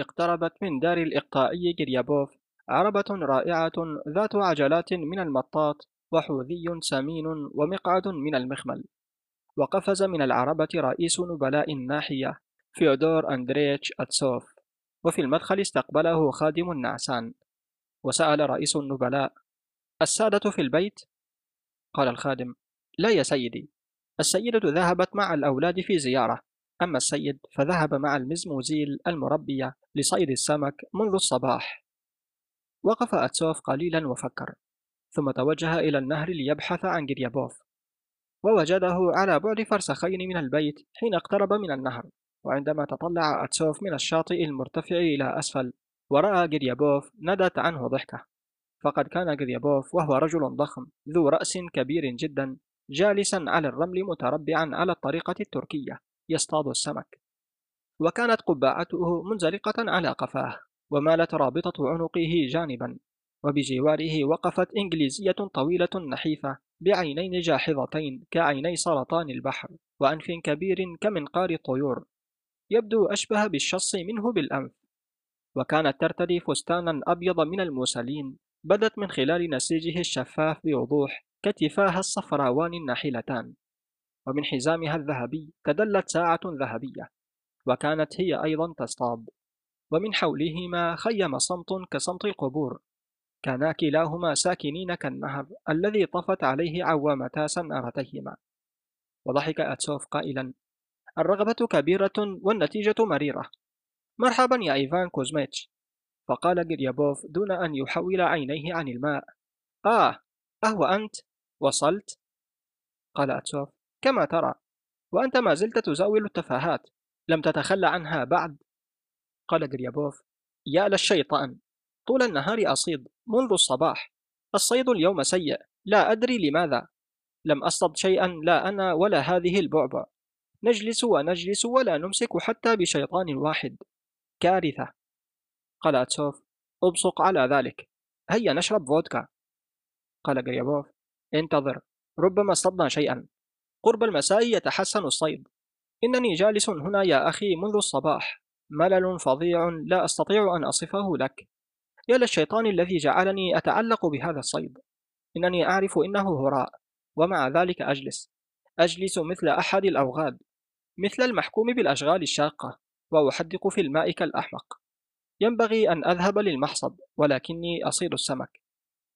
اقتربت من دار الإقطاعي جريابوف عربة رائعة ذات عجلات من المطاط وحوذي سمين ومقعد من المخمل. وقفز من العربة رئيس نبلاء الناحية فيودور أندريتش أتسوف وفي المدخل استقبله خادم النعسان. وسأل رئيس النبلاء السادة في البيت؟ قال الخادم لا يا سيدي السيدة ذهبت مع الأولاد في زيارة. أما السيد فذهب مع المزموزيل المربية لصيد السمك منذ الصباح. وقف أتسوف قليلا وفكر ثم توجه إلى النهر ليبحث عن جريابوف. ووجده على بعد فرسخين من البيت حين اقترب من النهر وعندما تطلع أتسوف من الشاطئ المرتفع إلى أسفل ورأى جريابوف ندت عنه ضحكة. فقد كان جريابوف وهو رجل ضخم ذو رأس كبير جدا جالسا على الرمل متربعا على الطريقة التركية. يصطاد السمك. وكانت قبعته منزلقة على قفاه ومالت رابطة عنقه جانبا. وبجواره وقفت إنجليزية طويلة نحيفة بعينين جاحظتين كعيني سرطان البحر وأنف كبير كمنقار الطيور يبدو أشبه بالشص منه بالأنف. وكانت ترتدي فستانا أبيض من الموسلين بدت من خلال نسيجه الشفاف بوضوح كتفاها الصفراوان الناحلتان. ومن حزامها الذهبي تدلت ساعة ذهبية وكانت هي أيضا تصطاد. ومن حولهما خيم صمت كصمت القبور. كانا كلاهما ساكنين كالنهر الذي طفت عليه عوامتا سنارتيهما وضحك أتسوف قائلا الرغبة كبيرة والنتيجة مريرة. مرحبا يا إيفان كوزميتش. فقال جريابوف دون أن يحول عينيه عن الماء. آه أهو أنت. وصلت؟ قال أتسوف. كما ترى وأنت ما زلت تزاول التفاهات لم تتخلى عنها بعد؟ قال جريابوف يا للشيطان طول النهار أصيد منذ الصباح الصيد اليوم سيء لا أدري لماذا لم أصطد شيئا لا أنا ولا هذه البعبع نجلس ونجلس ولا نمسك حتى بشيطان واحد. كارثة. قال أتسوف أبصق على ذلك. هيا نشرب فودكا. قال جريابوف انتظر ربما اصطدنا شيئا. قرب المساء يتحسن الصيد. إنني جالس هنا يا أخي منذ الصباح. ملل فظيع. لا أستطيع أن أصفه لك. يا للشيطان الذي جعلني أتعلق بهذا الصيد. إنني أعرف إنه هراء ومع ذلك أجلس. أجلس مثل أحد الأوغاد مثل المحكوم بالأشغال الشاقة وأحدق في الماء كالأحمق ينبغي أن أذهب للمحصد ولكني أصيد السمك.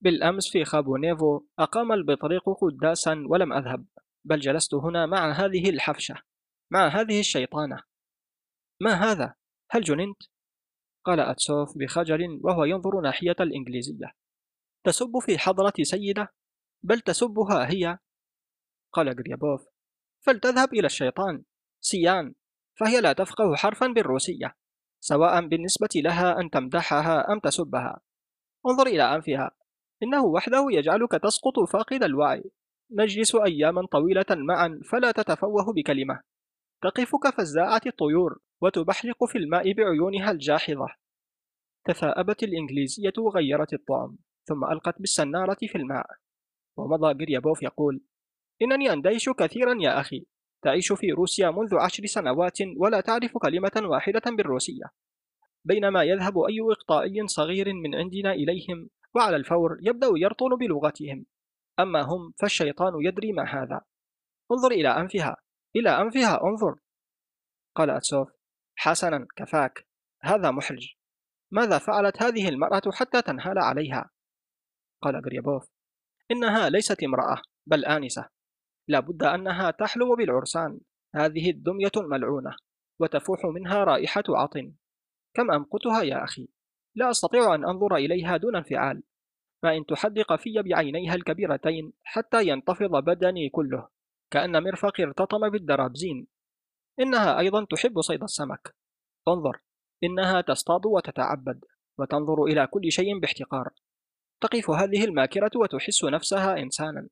بالأمس في خابونيفو أقام البطريق قداسا ولم أذهب. بل جلست هنا مع هذه الحفشة مع هذه الشيطانة. ما هذا؟ هل جننت؟ قال أتسوف بخجل وهو ينظر ناحية الإنجليزية. تسب في حضرة سيدة؟ بل تسبها هي. قال جريابوف فلتذهب إلى الشيطان. سيان. فهي لا تفقه حرفا بالروسية. سواء بالنسبة لها أن تمدحها أم تسبها. انظر إلى أنفها. إنه وحده يجعلك تسقط فاقد الوعي. نجلس أياما طويلة معا فلا تتفوه بكلمة. تقف كفزاعة الطيور وتبحلق في الماء بعيونها الجاحظة. تثاءبت الإنجليزية وغيرت الطعم ثم ألقت بالسنارة في الماء. ومضى جريابوف يقول إنني أندهش كثيرا يا أخي. تعيش في روسيا منذ عشر سنوات ولا تعرف كلمة واحدة بالروسية. بينما يذهب أي إقطاعي صغير من عندنا إليهم وعلى الفور يبدأ يرطل بلغتهم. أما هم فالشيطان يدري ما هذا. انظر إلى أنفها. إلى أنفها انظر. قال أتسوف حسنا كفاك. هذا محرج. ماذا فعلت هذه المرأة حتى تنهال عليها؟ قال غريبوف إنها ليست امرأة بل آنسة. لابد أنها تحلم بالعرسان. هذه الدمية الملعونة وتفوح منها رائحة عطن. كم أمقتها يا أخي؟ لا أستطيع أن أنظر إليها دون انفعال. ما إن تحدق في بعينيها الكبيرتين حتى ينتفض بدني كله كأن مرفقي ارتطم بالدرابزين. إنها أيضا تحب صيد السمك. انظر إنها تصطاد وتتعبد وتنظر إلى كل شيء باحتقار. تقف هذه الماكرة وتحس نفسها إنسانا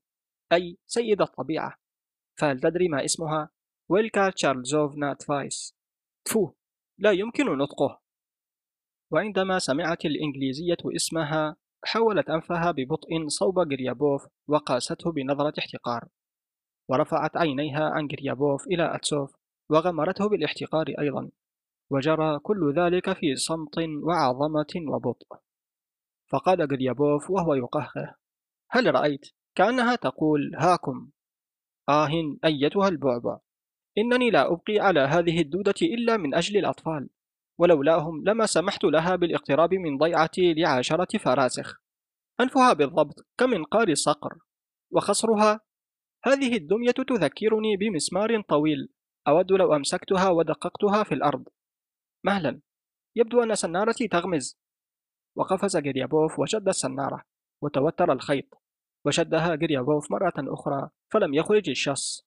أي سيد الطبيعة. فهل تدري ما اسمها؟ ويلكا تشارلزوفنا تفايس. تفو لا يمكن نطقه. وعندما سمعت الإنجليزية اسمها حولت أنفها ببطء صوب جريابوف وقاسته بنظرة احتقار ورفعت عينيها عن جريابوف إلى أتسوف وغمرته بالاحتقار أيضا وجرى كل ذلك في صمت وعظمة وبطء. فقال جريابوف وهو يقهقه هل رأيت كأنها تقول هاكم؟ آه أيتها البعبع إنني لا أبقي على هذه الدودة إلا من أجل الأطفال. ولولاهم لما سمحت لها بالاقتراب من ضيعتي لعشرة فراسخ. أنفها بالضبط كمنقار الصقر وخصرها هذه الدمية تذكرني بمسمار طويل أود لو أمسكتها ودققتها في الأرض. مهلا يبدو أن سنارتي تغمز. وقفز جريابوف وشد السنارة وتوتر الخيط وشدها جريابوف مرة أخرى فلم يخرج الشص.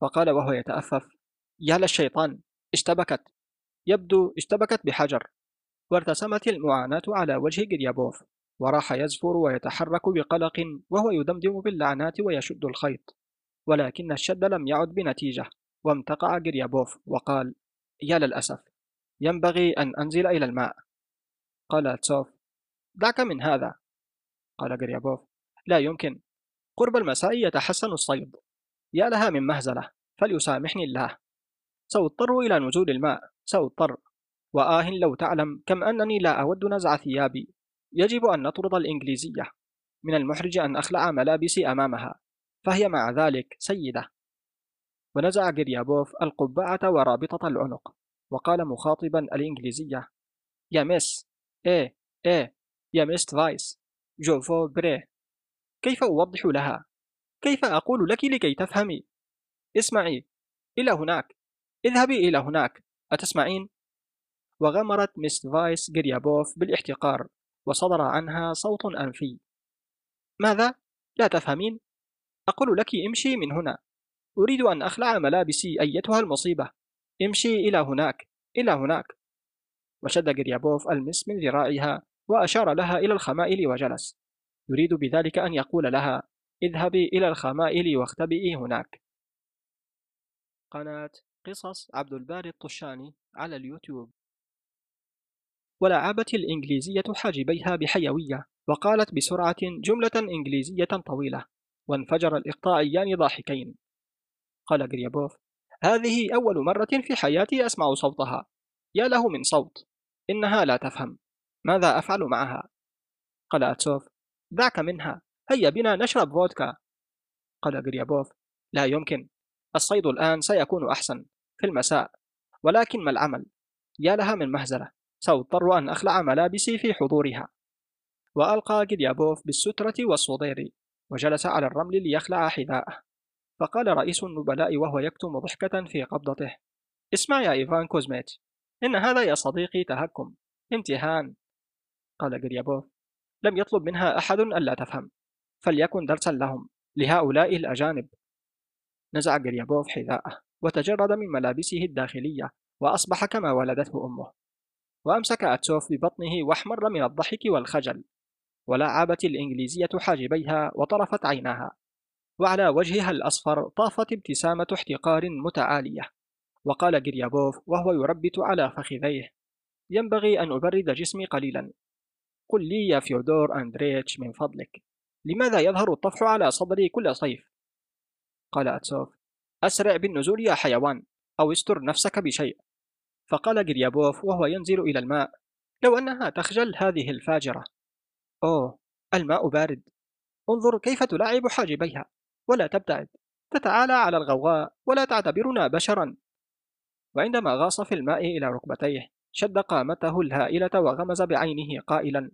فقال وهو يتأفف يا للشيطان اشتبكت. يبدو اشتبكت بحجر. وارتسمت المعاناة على وجه جريابوف وراح يزفر ويتحرك بقلق وهو يدمدم باللعنات ويشد الخيط. ولكن الشد لم يعد بنتيجة وامتقع جريابوف وقال يا للأسف ينبغي أن أنزل إلى الماء. قال تسوف دعك من هذا. قال جريابوف لا يمكن قرب المساء يتحسن الصيد. يا لها من مهزلة فليسامحني الله. سأضطر إلى نزول الماء. سأضطر. وآه لو تعلم كم أنني لا أود نزع ثيابي. يجب أن نطرد الإنجليزية. من المحرج أن أخلع ملابسي أمامها. فهي مع ذلك سيدة. ونزع جريابوف القبعة ورابطة العنق. وقال مخاطبا الإنجليزية. يا miss إيه إيه. يا miss فايس je vous prie. كيف أوضح لها؟ كيف أقول لك لكي تفهمي؟ اسمعي. إلى هناك. اذهبي إلى هناك. أتسمعين؟ وغمرت مس فايس جريابوف بالاحتقار وصدر عنها صوت أنفي. ماذا؟ لا تفهمين؟ أقول لك امشي من هنا. أريد أن أخلع ملابسي أيتها المصيبة. امشي إلى هناك. إلى هناك. وشد جريابوف المس من ذراعها وأشار لها إلى الخمائل وجلس. يريد بذلك أن يقول لها اذهبي إلى الخمائل واختبئي هناك. قناة قصص عبد الباري الطشاني على اليوتيوب. ولعبت الإنجليزية حاجبيها بحيوية وقالت بسرعة جملة إنجليزية طويلة وانفجر الإقطاعيان ضاحكين قال جريابوف هذه أول مرة في حياتي أسمع صوتها. يا له من صوت إنها لا تفهم. ماذا أفعل معها؟ قال أتسوف دعك منها. هيا بنا نشرب فودكا قال جريابوف لا يمكن. الصيد الآن سيكون أحسن. في المساء. ولكن ما العمل؟ يا لها من مهزلة. سأضطر أن أخلع ملابسي في حضورها. وألقى جريابوف بالسترة والصدير وجلس على الرمل ليخلع حذاءه. فقال رئيس النبلاء وهو يكتم ضحكة في قبضته. اسمع يا إيفان كوزميت إن هذا يا صديقي تهكم. امتحان قال جريابوف لم يطلب منها أحد ألا تفهم. فليكن درسا لهم لهؤلاء الأجانب. نزع جريابوف حذاءه. وتجرد من ملابسه الداخلية وأصبح كما ولدته أمه. وأمسك أتسوف ببطنه وأحمر من الضحك والخجل. ولعبت الإنجليزية حاجبيها وطرفت عيناها. وعلى وجهها الأصفر طافت ابتسامة احتقار متعالية. وقال جريابوف وهو يربت على فخذيه ينبغي أن أبرد جسمي قليلا. قل لي يا فيودور أندريتش من فضلك لماذا يظهر الطفح على صدري كل صيف؟ قال أتسوف أسرع بالنزول يا حيوان أو استر نفسك بشيء. فقال جريابوف وهو ينزل إلى الماء لو أنها تخجل هذه الفاجرة. أوه الماء بارد. انظر كيف تلاعب حاجبيها ولا تبتعد. تتعالى على الغوغاء ولا تعتبرنا بشرا. وعندما غاص في الماء إلى ركبتيه شد قامته الهائلة وغمز بعينه قائلا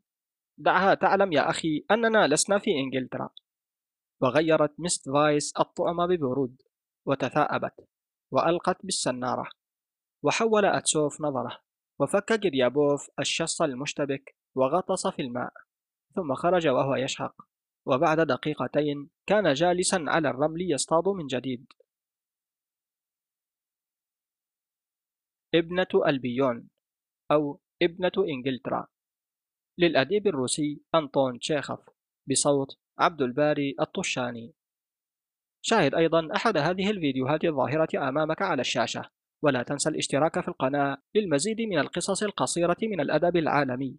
دعها تعلم يا أخي أننا لسنا في إنجلترا. وغيرت مست فايس الطعم ببرود. وتثاءبت وألقت بالسنارة وحول أتسوف نظرة وفك جريابوف الشص المشتبك وغطس في الماء ثم خرج وهو يشهق. وبعد دقيقتين كان جالسا على الرمل يصطاد من جديد. ابنة ألبيون أو ابنة إنجلترا. للأديب الروسي أنطون تشيخوف بصوت عبد الباري الطشاني. شاهد أيضا أحد هذه الفيديوهات الظاهرة أمامك على الشاشة ولا تنسى الاشتراك في القناة للمزيد من القصص القصيرة من الأدب العالمي.